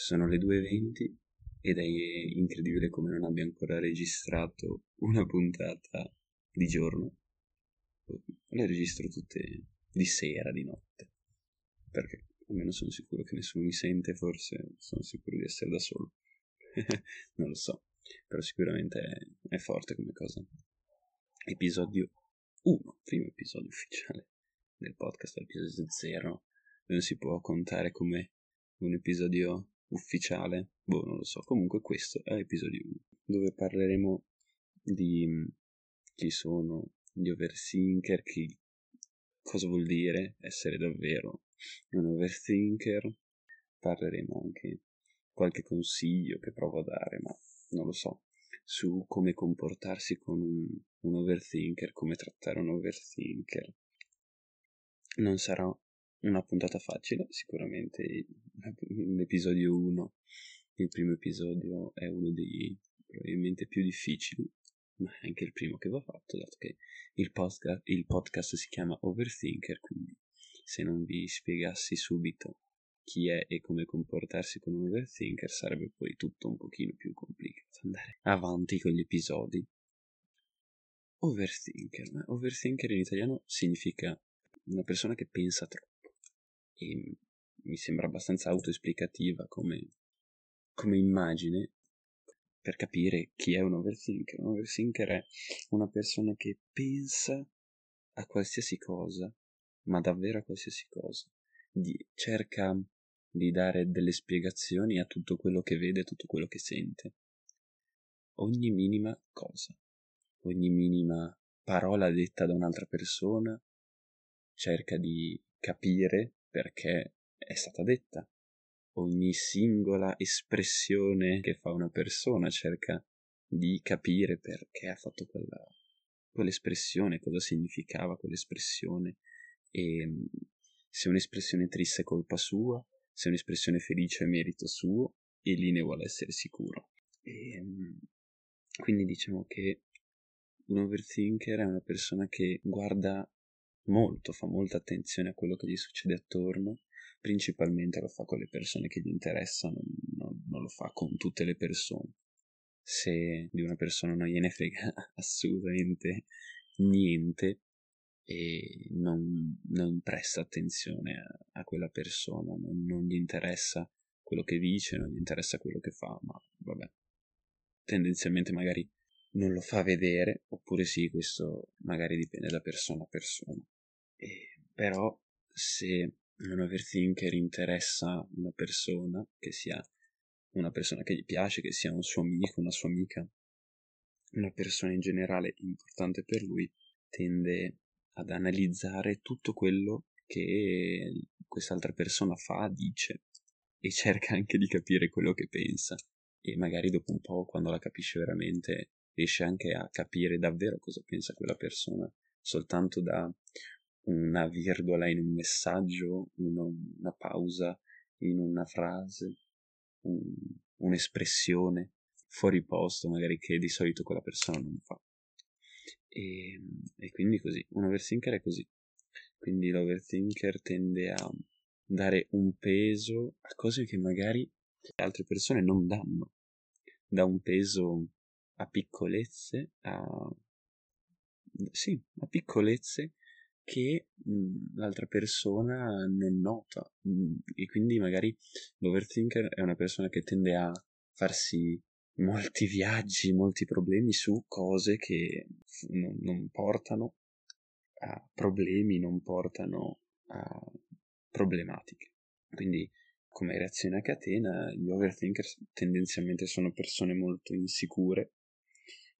Sono le 2.20 ed è incredibile come non abbia ancora registrato una puntata di giorno. Le registro tutte di sera, di notte. Perché almeno sono sicuro che nessuno mi sente, forse sono sicuro di essere da solo. non lo so, però sicuramente è, è forte come cosa. Episodio 1, primo episodio ufficiale del podcast, episodio 0, non si può contare come un episodio ufficiale, boh, non lo so. Comunque questo è l'episodio 1, dove parleremo di mm, chi sono gli overthinker, chi, cosa vuol dire essere davvero un overthinker. Parleremo anche qualche consiglio che provo a dare, ma non lo so, su come comportarsi con un, un overthinker, come trattare un overthinker. Non sarà una puntata facile, sicuramente l'episodio 1, il primo episodio è uno dei probabilmente più difficili, ma è anche il primo che va fatto, dato che il podcast, il podcast si chiama Overthinker, quindi se non vi spiegassi subito chi è e come comportarsi con un overthinker sarebbe poi tutto un pochino più complicato andare avanti con gli episodi. Overthinker, overthinker in italiano significa una persona che pensa troppo e mi sembra abbastanza autoesplicativa come, come immagine per capire chi è un overthinker. Un overthinker è una persona che pensa a qualsiasi cosa, ma davvero a qualsiasi cosa. Di, cerca di dare delle spiegazioni a tutto quello che vede, a tutto quello che sente. Ogni minima cosa, ogni minima parola detta da un'altra persona, cerca di capire perché è stata detta. Ogni singola espressione che fa una persona cerca di capire perché ha fatto quella, quell'espressione, cosa significava quell'espressione e mm, se un'espressione triste è colpa sua, se un'espressione felice è merito suo e lì ne vuole essere sicuro. E, mm, quindi diciamo che un overthinker è una persona che guarda molto, fa molta attenzione a quello che gli succede attorno, principalmente lo fa con le persone che gli interessano, non, non lo fa con tutte le persone. Se di una persona non gliene frega assolutamente niente e non, non presta attenzione a, a quella persona, non, non gli interessa quello che dice, non gli interessa quello che fa, ma vabbè, tendenzialmente magari non lo fa vedere, oppure sì, questo magari dipende da persona a persona. E, però se un overthinker interessa una persona, che sia una persona che gli piace, che sia un suo amico, una sua amica, una persona in generale importante per lui, tende ad analizzare tutto quello che quest'altra persona fa, dice e cerca anche di capire quello che pensa. E magari dopo un po' quando la capisce veramente riesce anche a capire davvero cosa pensa quella persona. Soltanto da una virgola in un messaggio, una, una pausa in una frase, un, un'espressione fuori posto, magari che di solito quella persona non fa. E, e quindi così, un overthinker è così. Quindi l'overthinker tende a dare un peso a cose che magari altre persone non danno. Dà un peso a piccolezze, a... sì, a piccolezze che mh, mhmm, l'altra persona non nota mh, mhmm, e quindi magari l'overthinker è una persona che tende a farsi molti viaggi, molti problemi su cose che non, non portano a problemi, non portano a problematiche. Quindi come reazione a catena gli overthinker tendenzialmente sono persone molto insicure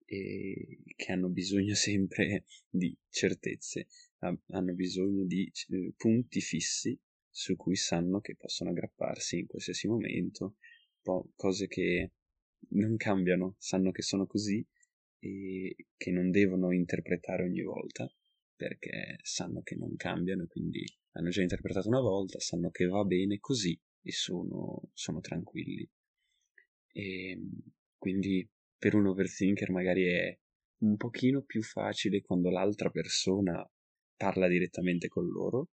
e che hanno bisogno sempre di certezze hanno bisogno di eh, punti fissi su cui sanno che possono aggrapparsi in qualsiasi momento, cose che non cambiano, sanno che sono così e che non devono interpretare ogni volta perché sanno che non cambiano, quindi hanno già interpretato una volta, sanno che va bene così e sono, sono tranquilli. E ehm, quindi per un overthinker magari è un pochino più facile quando l'altra persona parla direttamente con loro,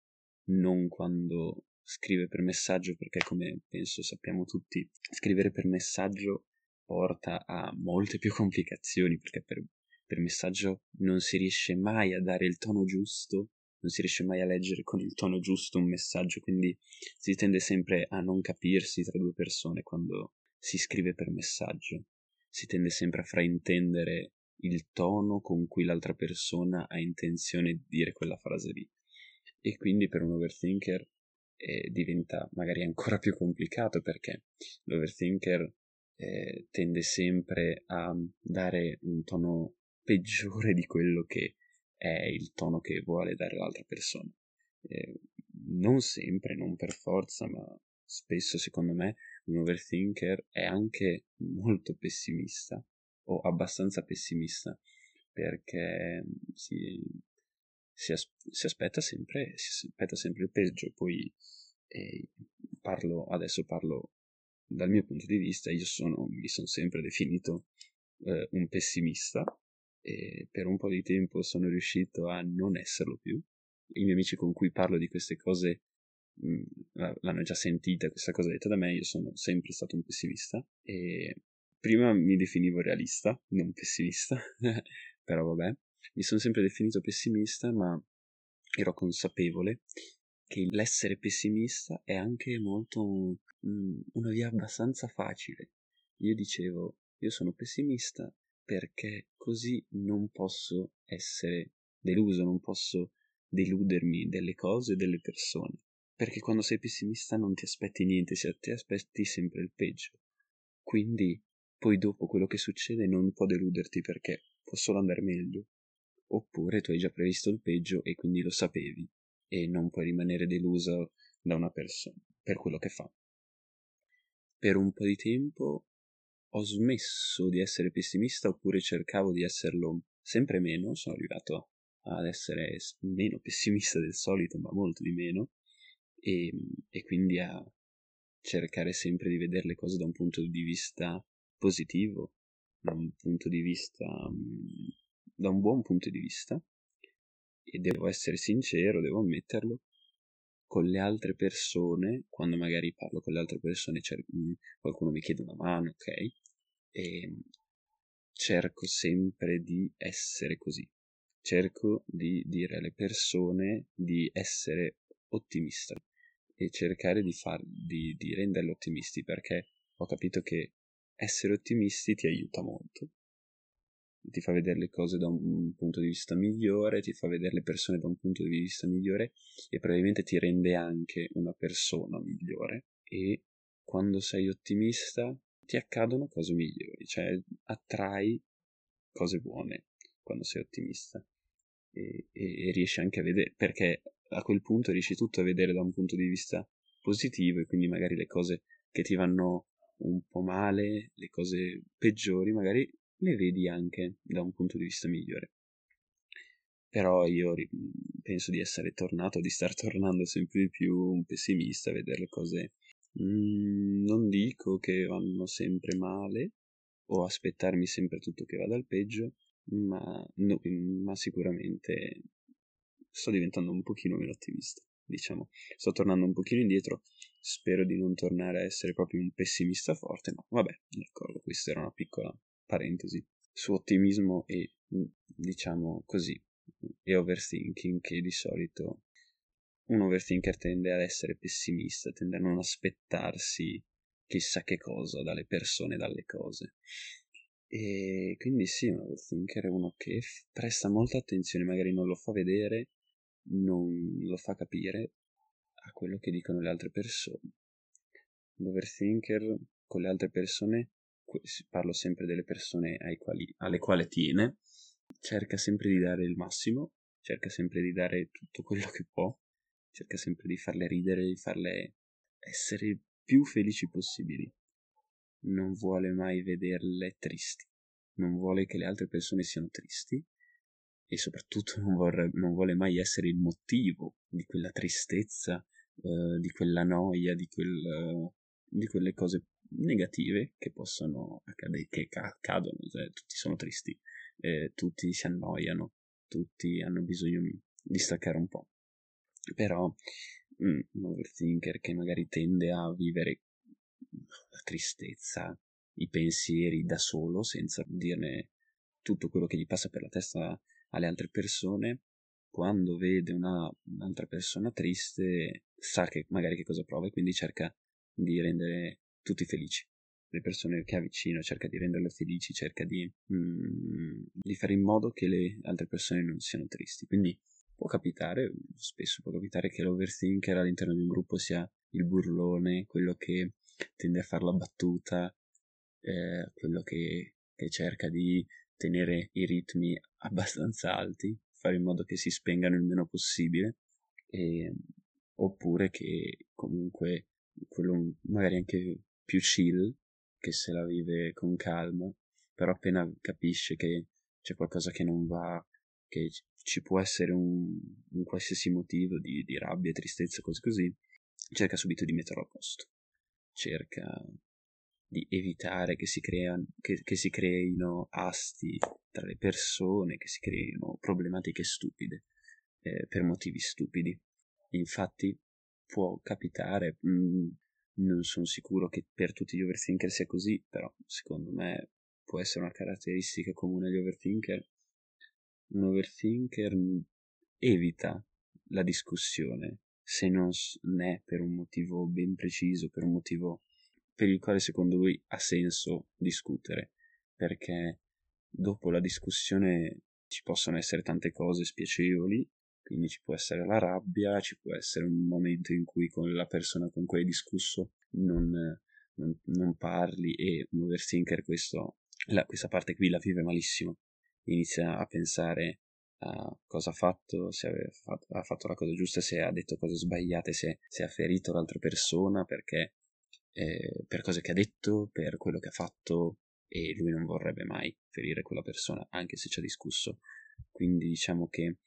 non quando scrive per messaggio perché come penso sappiamo tutti, scrivere per messaggio porta a molte più complicazioni perché per, per messaggio non si riesce mai a dare il tono giusto, non si riesce mai a leggere con il tono giusto un messaggio, quindi si tende sempre a non capirsi tra due persone quando si scrive per messaggio, si tende sempre a fraintendere il tono con cui l'altra persona ha intenzione di dire quella frase lì. E quindi per un overthinker eh, diventa magari ancora più complicato perché l'overthinker eh, tende sempre a dare un tono peggiore di quello che è il tono che vuole dare l'altra persona. Eh, non sempre, non per forza, ma spesso secondo me un overthinker è anche molto pessimista o abbastanza pessimista perché si, si, as- si, aspetta, sempre, si aspetta sempre il peggio. Poi eh, parlo, adesso parlo dal mio punto di vista, io sono, mi sono sempre definito eh, un pessimista e per un po' di tempo sono riuscito a non esserlo più. I miei amici con cui parlo di queste cose mh, l'hanno già sentita questa cosa detta da me, io sono sempre stato un pessimista e prima mi definivo realista, non pessimista, però vabbè, mi sono sempre definito pessimista, ma ero consapevole che l'essere pessimista è anche molto mh, mm, una via abbastanza facile. Io dicevo, io sono pessimista perché così non posso essere deluso, non posso deludermi delle cose e delle persone. Perché quando sei pessimista non ti aspetti niente, ti aspetti sempre il peggio. Quindi poi dopo quello che succede non può deluderti perché può solo andare meglio. Oppure tu hai già previsto il peggio e quindi lo sapevi e non puoi rimanere deluso da una persona per quello che fa. Per un po' di tempo ho smesso di essere pessimista oppure cercavo di esserlo sempre meno, sono arrivato ad essere meno pessimista del solito, ma molto di meno, e, e quindi a cercare sempre di vedere le cose da un punto di vista positivo, da un punto di vista, da un buon punto di vista, e devo essere sincero, devo ammetterlo, con le altre persone, quando magari parlo con le altre persone, cer- mm, qualcuno mi chiede una mano, ok? E cerco sempre di essere così. Cerco di dire alle persone di essere ottimista e cercare di, far, di, di renderli ottimisti perché ho capito che essere ottimisti ti aiuta molto. Ti fa vedere le cose da un punto di vista migliore, ti fa vedere le persone da un punto di vista migliore e probabilmente ti rende anche una persona migliore. E quando sei ottimista ti accadono cose migliori, cioè attrai cose buone quando sei ottimista. E, e, e riesci anche a vedere, perché a quel punto riesci tutto a vedere da un punto di vista positivo e quindi magari le cose che ti vanno un po' male, le cose peggiori, magari le vedi anche da un punto di vista migliore. Però io penso di essere tornato, di star tornando sempre di più un pessimista a vedere le cose. Mm, non dico che vanno sempre male o aspettarmi sempre tutto che vada al peggio, ma, no, ma sicuramente sto diventando un pochino meno ottimista. Diciamo, sto tornando un pochino indietro. Spero di non tornare a essere proprio un pessimista forte, ma vabbè, d'accordo, questa era una piccola parentesi, su ottimismo e, diciamo così, e overthinking che di solito un overthinker tende ad essere pessimista, tende a non aspettarsi chissà che cosa dalle persone, dalle cose. E quindi sì, un overthinker è uno che presta molta attenzione, magari non lo fa vedere, non lo fa capire a quello che dicono le altre persone. L'overthinker con le altre persone parlo sempre delle persone quali, alle quali tiene, cerca sempre di dare il massimo, cerca sempre di dare tutto quello che può, cerca sempre di farle ridere, di farle essere più felici possibili. Non vuole mai vederle tristi, non vuole che le altre persone siano tristi e soprattutto non, vorre, non vuole mai essere il motivo di quella tristezza, uh, di quella noia, di, quel, di quelle cose negative che possono accadere, che accadono, cioè, tutti sono tristi, eh, tutti si annoiano, tutti hanno bisogno di staccare un po'. Però mm, un overthinker che magari tende a vivere la tristezza, i pensieri da solo, senza dirne tutto quello che gli passa per la testa alle altre persone, quando vede una, un'altra persona triste, sa che magari che cosa prova e quindi cerca di rendere tutti felici. Le persone che ha vicino cerca di renderle felici, cerca di, mm, di fare in modo che le altre persone non siano tristi. Quindi può capitare, spesso può capitare che l'overthinker all'interno di un gruppo sia il burlone, quello che tende a fare la battuta, eh, quello che, che cerca di tenere i ritmi abbastanza alti, fare in modo che si spengano il meno possibile, e, oppure che comunque quello magari anche più chill, che se la vive con calma, però appena capisce che c'è qualcosa che non va, che ci può essere un, un qualsiasi motivo di, di rabbia, tristezza, cose così, cerca subito di metterlo a posto. Cerca di evitare che si, crea, che, che si creino asti tra le persone, che si creino problematiche stupide eh, per motivi stupidi. Infatti può capitare, mh, mm, non sono sicuro che per tutti gli overthinker sia così, però secondo me può essere una caratteristica comune agli overthinker. Un overthinker evita la discussione se non è per un motivo ben preciso, per un motivo per il quale secondo lui ha senso discutere, perché dopo la discussione ci possono essere tante cose spiacevoli, quindi ci può essere la rabbia, ci può essere un momento in cui con la persona con cui hai discusso non, non, non parli e un overthinker questo, la, questa parte qui la vive malissimo, inizia a pensare a cosa ha fatto, se fatto, ha fatto la cosa giusta, se ha detto cose sbagliate, se, se ha ferito l'altra persona perché eh, per cose che ha detto, per quello che ha fatto e lui non vorrebbe mai ferire quella persona anche se ci ha discusso. Quindi diciamo che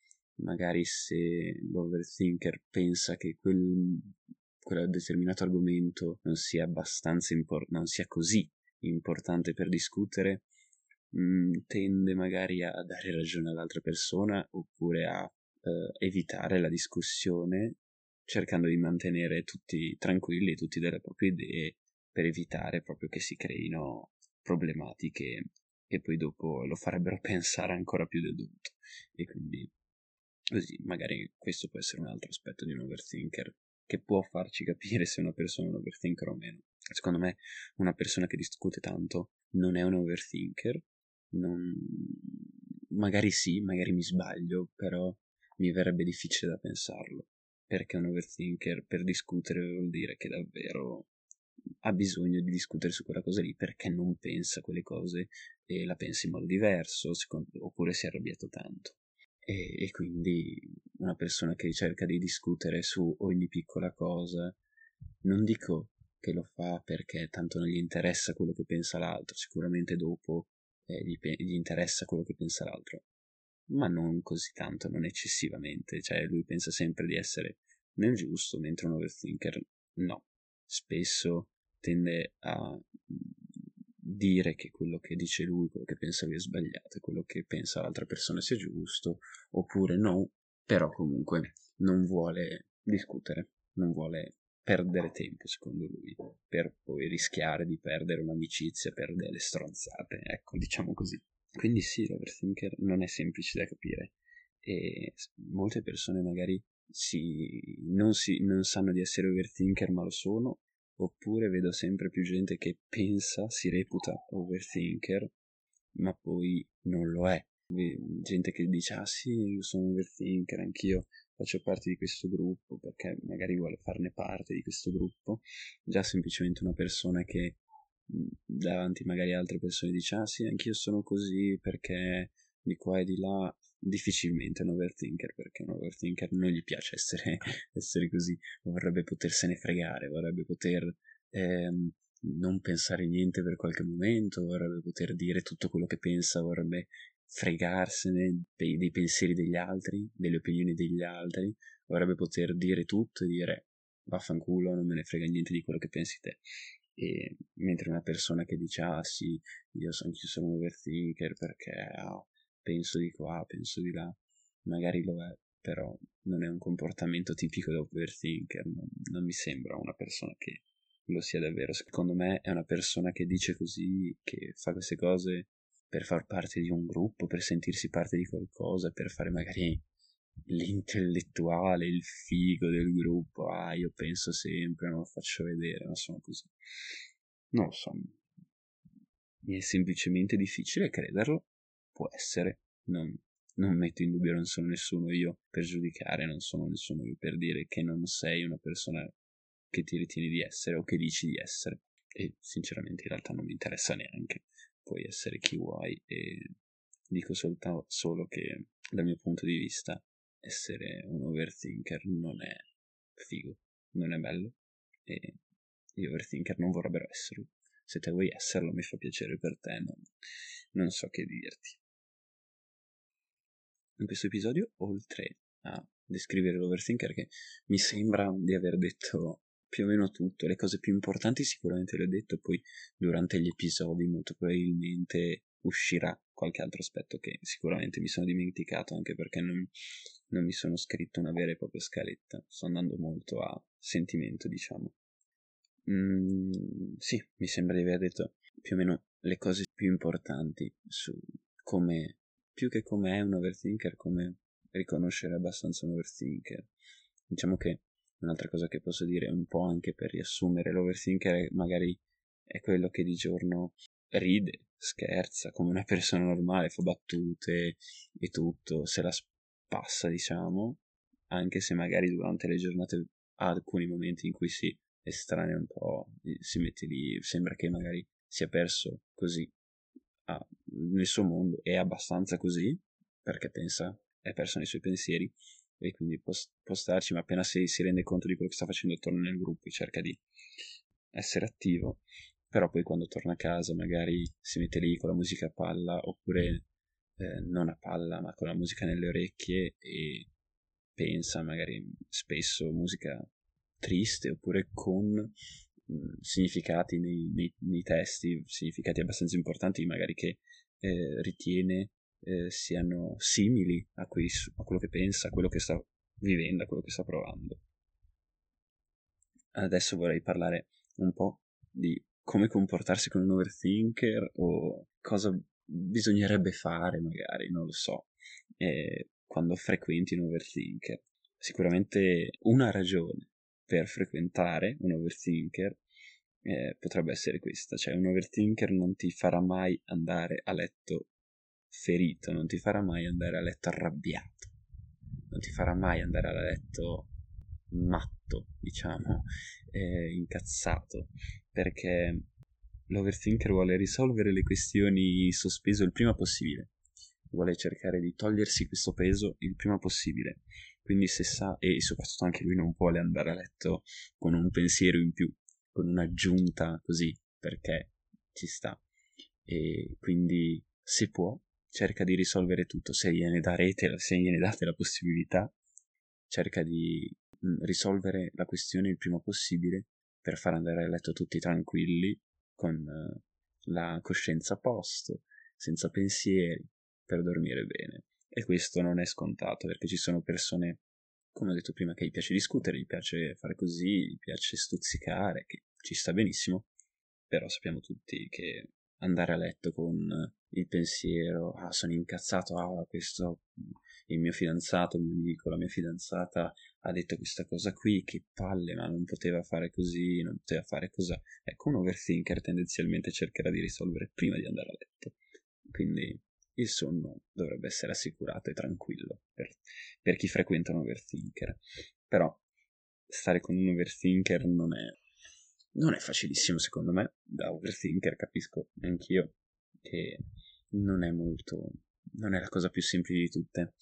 magari se l'overthinker pensa che quel, quel determinato argomento non sia abbastanza importante, non sia così importante per discutere, mh, mm, tende magari a dare ragione all'altra persona oppure a eh, evitare la discussione cercando di mantenere tutti tranquilli, tutti delle proprie idee per evitare proprio che si creino problematiche che poi dopo lo farebbero pensare ancora più del dovuto. E quindi così magari questo può essere un altro aspetto di un overthinker che può farci capire se una persona è un overthinker o meno. Secondo me una persona che discute tanto non è un overthinker, non... magari sì, magari mi sbaglio, però mi verrebbe difficile da pensarlo perché un overthinker per discutere vuol dire che davvero ha bisogno di discutere su quella cosa lì perché non pensa quelle cose e la pensa in modo diverso secondo, oppure si è arrabbiato tanto e, e, quindi una persona che cerca di discutere su ogni piccola cosa non dico che lo fa perché tanto non gli interessa quello che pensa l'altro sicuramente dopo eh, gli, gli interessa quello che pensa l'altro ma non così tanto, non eccessivamente, cioè lui pensa sempre di essere nel giusto, mentre un overthinker no, spesso tende a dire che quello che dice lui, quello che pensa lui è sbagliato e quello che pensa l'altra persona sia giusto, oppure no, però comunque non vuole discutere, non vuole perdere tempo secondo lui per poi rischiare di perdere un'amicizia per delle stronzate, ecco, diciamo così. Quindi sì, l'overthinker non è semplice da capire e molte persone magari si, non, si, non sanno di essere overthinker ma lo sono, oppure vedo sempre più gente che pensa, si reputa overthinker ma poi non lo è. Gente che dice ah sì, io sono overthinker, anch'io faccio parte di questo gruppo perché magari vuole farne parte di questo gruppo, già semplicemente una persona che davanti magari a altre persone dice ah sì anch'io sono così perché di qua e di là difficilmente un overthinker perché un overthinker non gli piace essere, essere così vorrebbe potersene fregare vorrebbe poter ehm, non pensare niente per qualche momento vorrebbe poter dire tutto quello che pensa vorrebbe fregarsene dei, dei pensieri degli altri delle opinioni degli altri vorrebbe poter dire tutto e dire vaffanculo non me ne frega niente di quello che pensi te. E mentre una persona che dice ah sì io sono, sono un overthinker perché ah, penso di qua penso di là magari lo è però non è un comportamento tipico da overthinker, non, non mi sembra una persona che lo sia davvero. Secondo me è una persona che dice così, che fa queste cose per far parte di un gruppo, per sentirsi parte di qualcosa, per fare magari l'intellettuale, il figo del gruppo. Ah, io penso sempre, non lo faccio vedere, ma sono così. Non lo so. Mi è semplicemente difficile crederlo. Può essere. Non, non metto in dubbio, non sono nessuno io per giudicare, non sono nessuno io per dire che non sei una persona che ti ritieni di essere o che dici di essere. E sinceramente in realtà non mi interessa neanche. Puoi essere chi vuoi e dico soltanto, solo che dal mio punto di vista essere un overthinker non è figo, non è bello e gli overthinker non vorrebbero esserlo. Se te vuoi esserlo mi fa piacere per te, non, non so che dirti. In questo episodio, oltre a descrivere l'overthinker, che mi sembra di aver detto più o meno tutto, le cose più importanti sicuramente le ho detto, poi durante gli episodi molto probabilmente uscirà qualche altro aspetto che sicuramente mi sono dimenticato anche perché non, non mi sono scritto una vera e propria scaletta, sto andando molto a sentimento diciamo. Mm, sì, mi sembra di aver detto più o meno le cose più importanti su come, più che come è un overthinker, come riconoscere abbastanza un overthinker. Diciamo che un'altra cosa che posso dire un po' anche per riassumere l'overthinker magari è quello che di giorno ride, scherza come una persona normale, fa battute e tutto, se la passa diciamo, anche se magari durante le giornate ha alcuni momenti in cui si estranea un po', si mette lì, sembra che magari sia perso così ah, nel suo mondo, è abbastanza così, perché pensa, è perso nei suoi pensieri, e quindi può, può starci, ma appena si, si rende conto di quello che sta facendo torna nel gruppo e cerca di essere attivo, però poi quando torna a casa magari si mette lì con la musica a palla oppure eh, non a palla ma con la musica nelle orecchie e pensa magari spesso musica triste oppure con significati nei, nei, nei, testi, significati abbastanza importanti magari che eh, ritiene eh, siano simili a, quei, a quello che pensa, a quello che sta vivendo, a quello che sta provando. Adesso vorrei parlare un po' di come comportarsi con un overthinker o cosa bisognerebbe fare magari, non lo so, eh, quando frequenti un overthinker. Sicuramente una ragione per frequentare un overthinker eh, potrebbe essere questa, cioè un overthinker non ti farà mai andare a letto ferito, non ti farà mai andare a letto arrabbiato, non ti farà mai andare a letto matto, diciamo, eh, incazzato, perché l'overthinker vuole risolvere le questioni sospeso il prima possibile, vuole cercare di togliersi questo peso il prima possibile, quindi se sa, e soprattutto anche lui non vuole andare a letto con un pensiero in più, con un'aggiunta così, perché ci sta, e quindi se può cerca di risolvere tutto, se gliene darete, se gliene date la possibilità, cerca di mm, risolvere la questione il prima possibile per far andare a letto tutti tranquilli, con uh, la coscienza a posto, senza pensieri, per dormire bene. E questo non è scontato perché ci sono persone, come ho detto prima, che gli piace discutere, gli piace fare così, gli piace stuzzicare, che ci sta benissimo, però sappiamo tutti che andare a letto con il pensiero, ah sono incazzato, ah questo, il mio fidanzato, il mio amico, la mia fidanzata ha detto questa cosa qui, che palle, ma non poteva fare così, non poteva fare così. Ecco, un overthinker tendenzialmente cercherà di risolvere prima di andare a letto. Quindi il sonno dovrebbe essere assicurato e tranquillo per, per chi frequenta un overthinker. Però stare con un overthinker non è non è facilissimo secondo me, da overthinker capisco anch'io che non è molto, non è la cosa più semplice di tutte,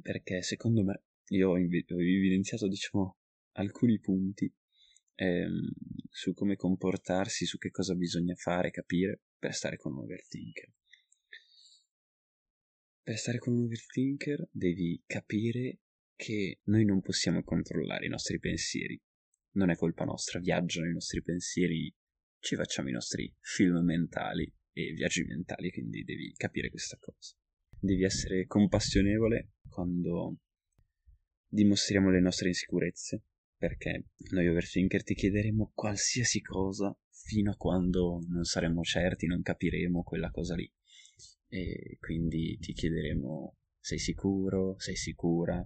perché secondo me io ho, evidenziato diciamo alcuni punti ehm, su come comportarsi, su che cosa bisogna fare, capire per stare con un overthinker. Per stare con un overthinker devi capire che noi non possiamo controllare i nostri pensieri, non è colpa nostra, viaggiano i nostri pensieri, ci facciamo i nostri film mentali e viaggi mentali, quindi devi capire questa cosa. Devi essere compassionevole quando dimostriamo le nostre insicurezze, perché noi overthinker ti chiederemo qualsiasi cosa fino a quando non saremo certi, non capiremo quella cosa lì. E quindi ti chiederemo sei sicuro, sei sicura,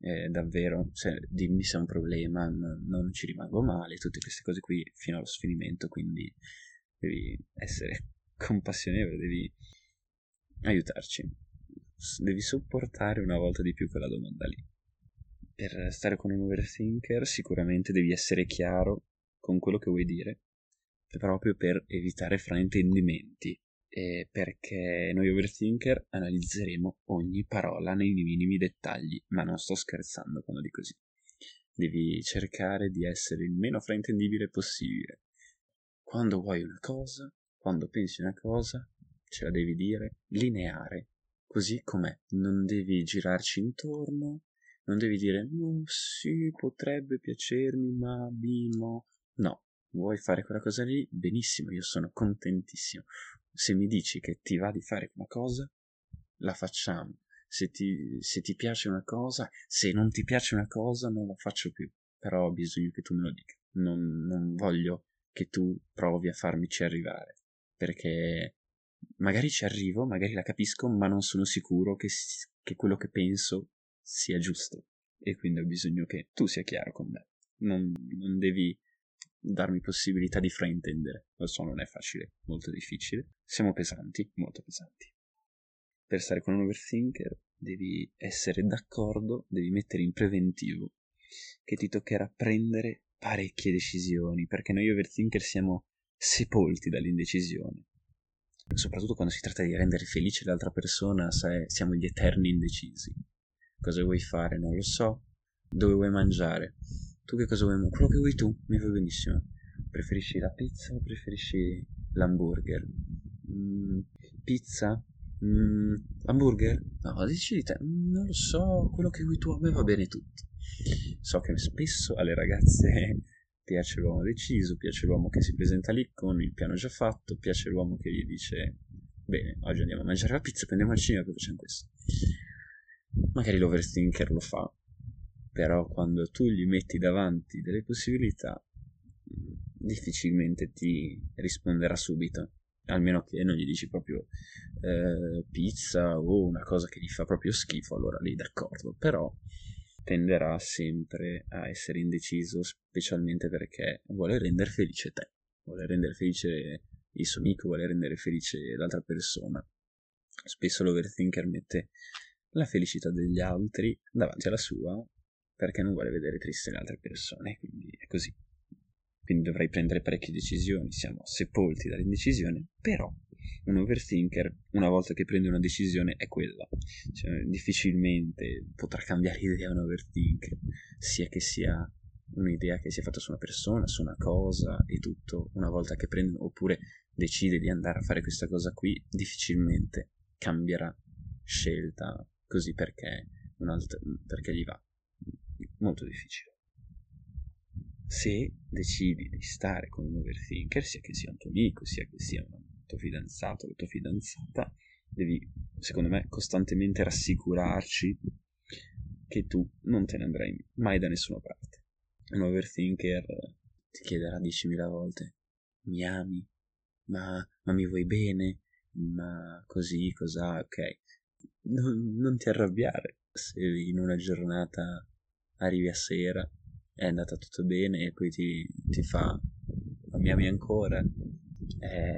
eh, davvero, se, dimmi se è un problema, n- non ci rimango male, tutte queste cose qui fino allo sfinimento, quindi devi essere compassionevole, devi aiutarci, devi sopportare una volta di più quella domanda lì. Per stare con un overthinker sicuramente devi essere chiaro con quello che vuoi dire, proprio per evitare fraintendimenti eh, perché noi overthinker analizzeremo ogni parola nei minimi dettagli, ma non sto scherzando quando dico così. Devi cercare di essere il meno fraintendibile possibile. Quando vuoi una cosa, quando pensi una cosa, ce la devi dire lineare, così com'è. Non devi girarci intorno, non devi dire no, sì, potrebbe piacermi, ma bimo. No, vuoi fare quella cosa lì? Benissimo, io sono contentissimo se mi dici che ti va di fare una cosa, la facciamo. Se ti, se ti piace una cosa, se non ti piace una cosa, non la faccio più. Però ho bisogno che tu me lo dica. Non, non voglio che tu provi a farmici arrivare. Perché magari ci arrivo, magari la capisco, ma non sono sicuro che, che quello che penso sia giusto. E quindi ho bisogno che tu sia chiaro con me. Non, non devi darmi possibilità di fraintendere. Lo so, non è facile, molto difficile. Siamo pesanti, molto pesanti. Per stare con un overthinker devi essere d'accordo, devi mettere in preventivo che ti toccherà prendere parecchie decisioni, perché noi overthinker siamo sepolti dall'indecisione. Soprattutto quando si tratta di rendere felice l'altra persona, sai, siamo gli eterni indecisi. Cosa vuoi fare? Non lo so. Dove vuoi mangiare? Tu che cosa vuoi? Quello che vuoi tu, mi va benissimo. Preferisci la pizza o preferisci l'hamburger? Mm, pizza? Mm, hamburger? No, decidi te. Mm, non lo so, quello che vuoi tu, a me va bene tutto. So che spesso alle ragazze piace l'uomo deciso, piace l'uomo che si presenta lì con il piano già fatto, piace l'uomo che gli dice bene, oggi andiamo a mangiare la pizza, prendiamo il cinema e facciamo questo. Magari l'overthinker lo fa, però quando tu gli metti davanti delle possibilità difficilmente ti risponderà subito almeno che non gli dici proprio eh, pizza o una cosa che gli fa proprio schifo allora lì d'accordo però tenderà sempre a essere indeciso specialmente perché vuole rendere felice te vuole rendere felice il suo amico vuole rendere felice l'altra persona. Spesso l'overthinker mette la felicità degli altri davanti alla sua perché non vuole vedere triste le altre persone, quindi è così. Quindi dovrei prendere parecchie decisioni, siamo sepolti dall'indecisione, però un overthinker, una volta che prende una decisione, è quella. Cioè, difficilmente potrà cambiare idea un overthinker, sia che sia un'idea che si è fatta su una persona, su una cosa e tutto, una volta che prende oppure decide di andare a fare questa cosa qui, difficilmente cambierà scelta così perché, un altro, perché gli va molto difficile. Se decidi di stare con un overthinker, sia che sia un tuo amico, sia che sia un tuo fidanzato o tua fidanzata, devi, secondo me, costantemente rassicurarci che tu non te ne andrai mai da nessuna parte. Un overthinker ti chiederà 10.000 volte: Mi ami? Ma, ma mi vuoi bene? Ma così, cos'ha? Ok. Non, non ti arrabbiare se in una giornata arrivi a sera, è andata tutto bene e poi ti, ti fa mi ami ancora, è,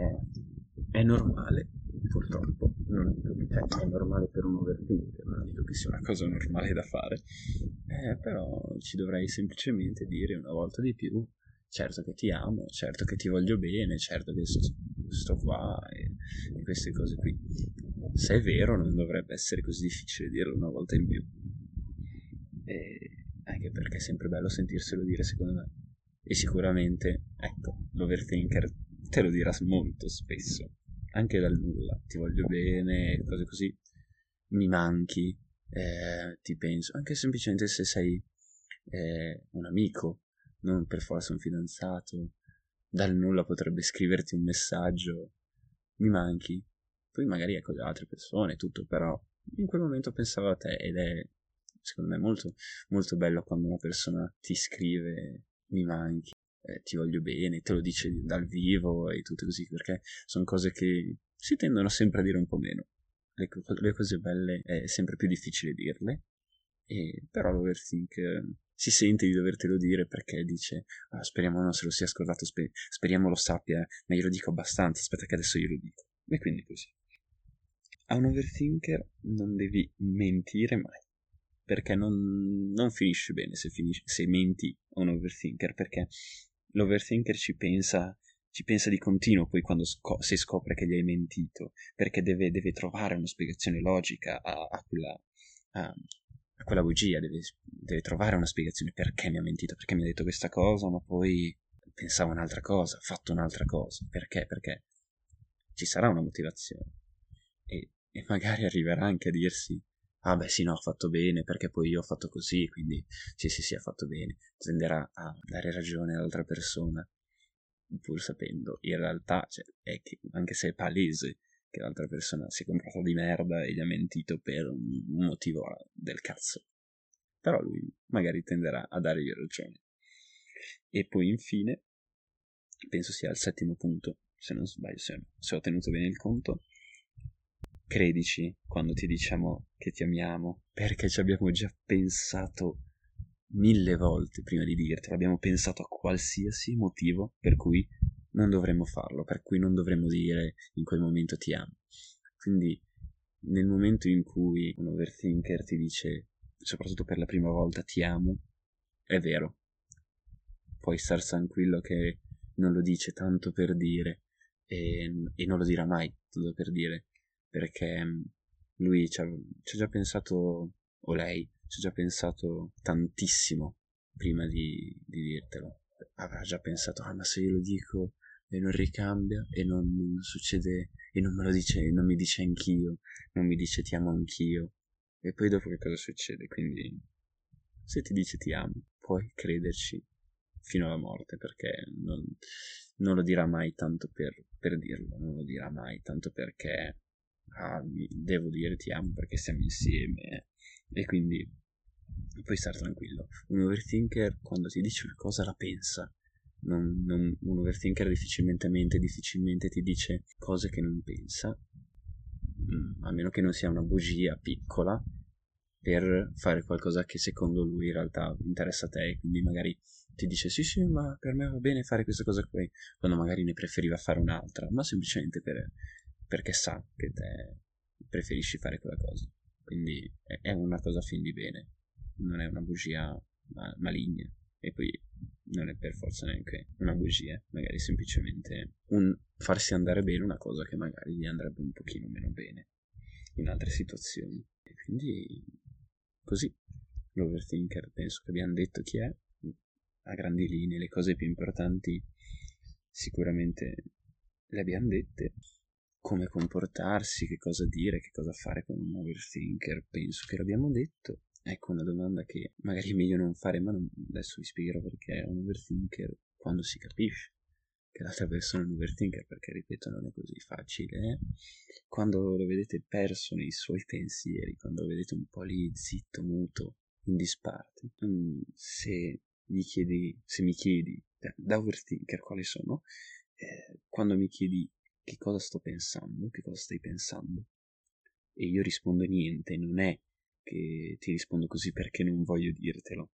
è normale, purtroppo. Non dico che è normale per un overthinker, non dico che sia una cosa normale da fare, eh, però ci dovrei semplicemente dire una volta di più, certo che ti amo, certo che ti voglio bene, certo che sto, sto qua e, e queste cose qui. Se è vero non dovrebbe essere così difficile dirlo una volta in più. E anche perché è sempre bello sentirselo dire secondo me. E sicuramente, ecco, l'overthinker te lo dirà molto spesso, anche dal nulla, ti voglio bene, cose così, mi manchi, eh, ti penso, anche semplicemente se sei eh, un amico, non per forza un fidanzato, dal nulla potrebbe scriverti un messaggio, mi manchi, poi magari ecco le altre persone, tutto, però in quel momento pensavo a te ed è secondo me è molto, molto bello quando una persona ti scrive mi manchi, eh, ti voglio bene, te lo dice dal vivo e tutto così, perché sono cose che si tendono sempre a dire un po' meno. Le, le cose belle è sempre più difficile dirle, e, però l'overthink si sente di dovertelo dire perché dice ah, speriamo non se lo sia scordato, sper- speriamo lo sappia, ma io lo dico abbastanza, aspetta che adesso io lo dico. E quindi così. A un overthinker non devi mentire mai, perché non, non finisce bene se, finisci, se menti a un overthinker, perché l'overthinker ci pensa ci pensa di continuo poi quando sco- si scopre che gli hai mentito, perché deve, deve trovare una spiegazione logica a, a, quella, a, a quella bugia, deve, deve, trovare una spiegazione perché mi ha mentito, perché mi ha detto questa cosa, ma poi pensavo un'altra cosa, ha fatto un'altra cosa, perché? Perché ci sarà una motivazione e, e magari arriverà anche a dirsi ah beh sì no, ho fatto bene perché poi io ho fatto così, quindi sì sì sì, ha fatto bene, tenderà a dare ragione all'altra persona pur sapendo in realtà, cioè, è che, anche se è palese che l'altra persona si è comportata di merda e gli ha mentito per un motivo del cazzo. Però lui magari tenderà a dargli ragione. E poi infine, penso sia il settimo punto, se non sbaglio, se ho tenuto bene il conto, credici quando ti diciamo che ti amiamo, perché ci abbiamo già pensato mille volte prima di dirtelo, abbiamo pensato a qualsiasi motivo per cui non dovremmo farlo, per cui non dovremmo dire in quel momento ti amo. Quindi nel momento in cui un overthinker ti dice, soprattutto per la prima volta, ti amo, è vero. Puoi star tranquillo che non lo dice tanto per dire e, e non lo dirà mai tanto per dire, perché lui ci ha, ci ha già pensato, o lei, ci ho già pensato tantissimo prima di, di dirtelo. Avrà già pensato, ah ma se io lo dico e non ricambia e non, non succede e non me lo dice, non mi dice anch'io, non mi dice ti amo anch'io. E poi dopo che cosa succede? Quindi se ti dice ti amo, puoi crederci fino alla morte perché non, non lo dirà mai tanto per, per, dirlo, non lo dirà mai tanto perché ah, devo dire ti amo perché siamo insieme e quindi puoi stare tranquillo. Un overthinker quando ti dice una cosa la pensa. Non, non, un overthinker difficilmente mente, difficilmente ti dice cose che non pensa, mm, a meno che non sia una bugia piccola per fare qualcosa che secondo lui in realtà interessa a te, quindi magari ti dice sì sì ma per me va bene fare questa cosa qui, quando magari ne preferiva fare un'altra, ma semplicemente per, perché sa che te preferisci fare quella cosa, quindi è una cosa fin di bene. Non è una bugia maligna. E poi non è per forza neanche una bugia, magari semplicemente un farsi andare bene una cosa che magari gli andrebbe un pochino meno bene in altre situazioni. E quindi così l'overthinker penso che abbiamo detto chi è, a grandi linee le cose più importanti sicuramente le abbiamo dette, come comportarsi, che cosa dire, che cosa fare con un overthinker, penso che l'abbiamo detto Ecco una domanda che magari è meglio non fare, ma non... adesso vi spiegherò perché è un overthinker quando si capisce che l'altra persona è un overthinker, perché ripeto non è così facile. Eh? Quando lo vedete perso nei suoi pensieri, quando lo vedete un po' lì zitto, muto, in disparte, mm, se, chiedi, se mi chiedi da, da overthinker quali sono, eh, quando mi chiedi che cosa sto pensando, che cosa stai pensando, e io rispondo niente, non è che ti rispondo così perché non voglio dirtelo,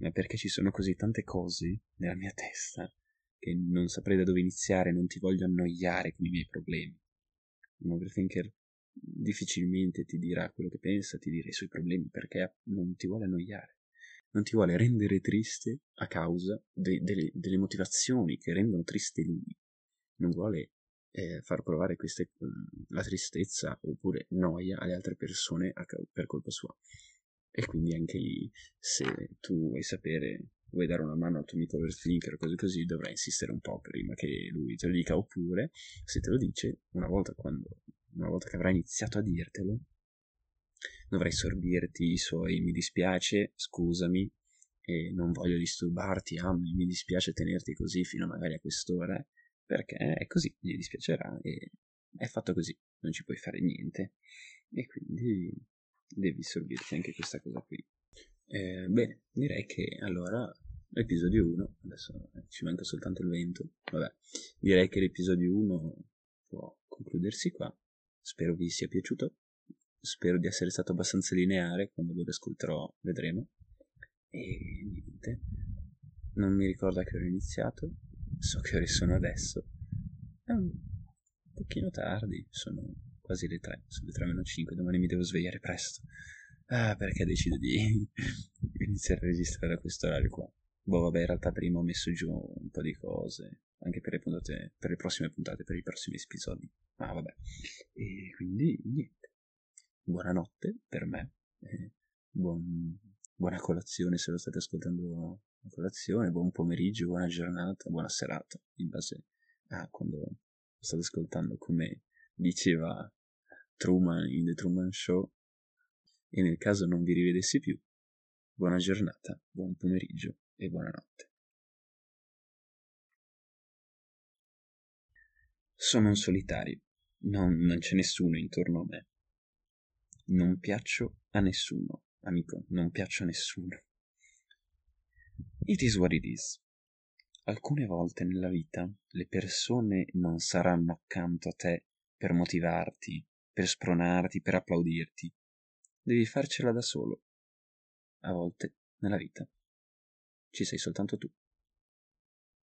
ma perché ci sono così tante cose nella mia testa che non saprei da dove iniziare, non ti voglio annoiare con i miei problemi. Un overthinker difficilmente ti dirà quello che pensa, ti dirà i suoi problemi perché non ti vuole annoiare, non ti vuole rendere triste a causa de- delle, delle motivazioni che rendono triste lui, non vuole eh, far provare queste, mm, la tristezza oppure noia alle altre persone per colpa sua. E quindi anche lì, se tu vuoi sapere, vuoi dare una mano al tuo amico overthinker o cose così, dovrai insistere un po' prima che lui te lo dica, oppure se te lo dice, una volta, quando, una volta che avrà iniziato a dirtelo, dovrai sorbirti i suoi mi dispiace, scusami, e non voglio disturbarti, ah, mi dispiace tenerti così fino magari a quest'ora, perché è così, gli dispiacerà e è fatto così, non ci puoi fare niente. E quindi devi sorbirti anche questa cosa qui. Eh, bene, direi che allora l'episodio 1, adesso ci manca soltanto il vento, vabbè, direi che l'episodio 1 può concludersi qua. Spero vi sia piaciuto, spero di essere stato abbastanza lineare, quando lo ascolterò vedremo. E niente, non mi ricordo che ho iniziato, so che ore sono adesso. È un pochino tardi, sono quasi le 3, sono le 3 meno 5, domani mi devo svegliare presto. Ah, perché decido di iniziare a registrare a questo orario qua? Boh, vabbè, in realtà prima ho messo giù un po' di cose, anche per le puntate, per le prossime puntate, per i prossimi episodi. Ma vabbè. E quindi, niente. Buonanotte per me. Eh, buon, buona colazione se lo state ascoltando colazione, buon pomeriggio, buona giornata, buona serata, in base a quando state ascoltando, come diceva Truman in The Truman Show, e nel caso non vi rivedessi più, buona giornata, buon pomeriggio e buonanotte. Sono un solitario, non, non c'è nessuno intorno a me. Non piaccio a nessuno, amico, non piaccio a nessuno. It is what it is. Alcune volte nella vita le persone non saranno accanto a te per motivarti, per spronarti, per applaudirti. Devi farcela da solo. A volte nella vita ci sei soltanto tu.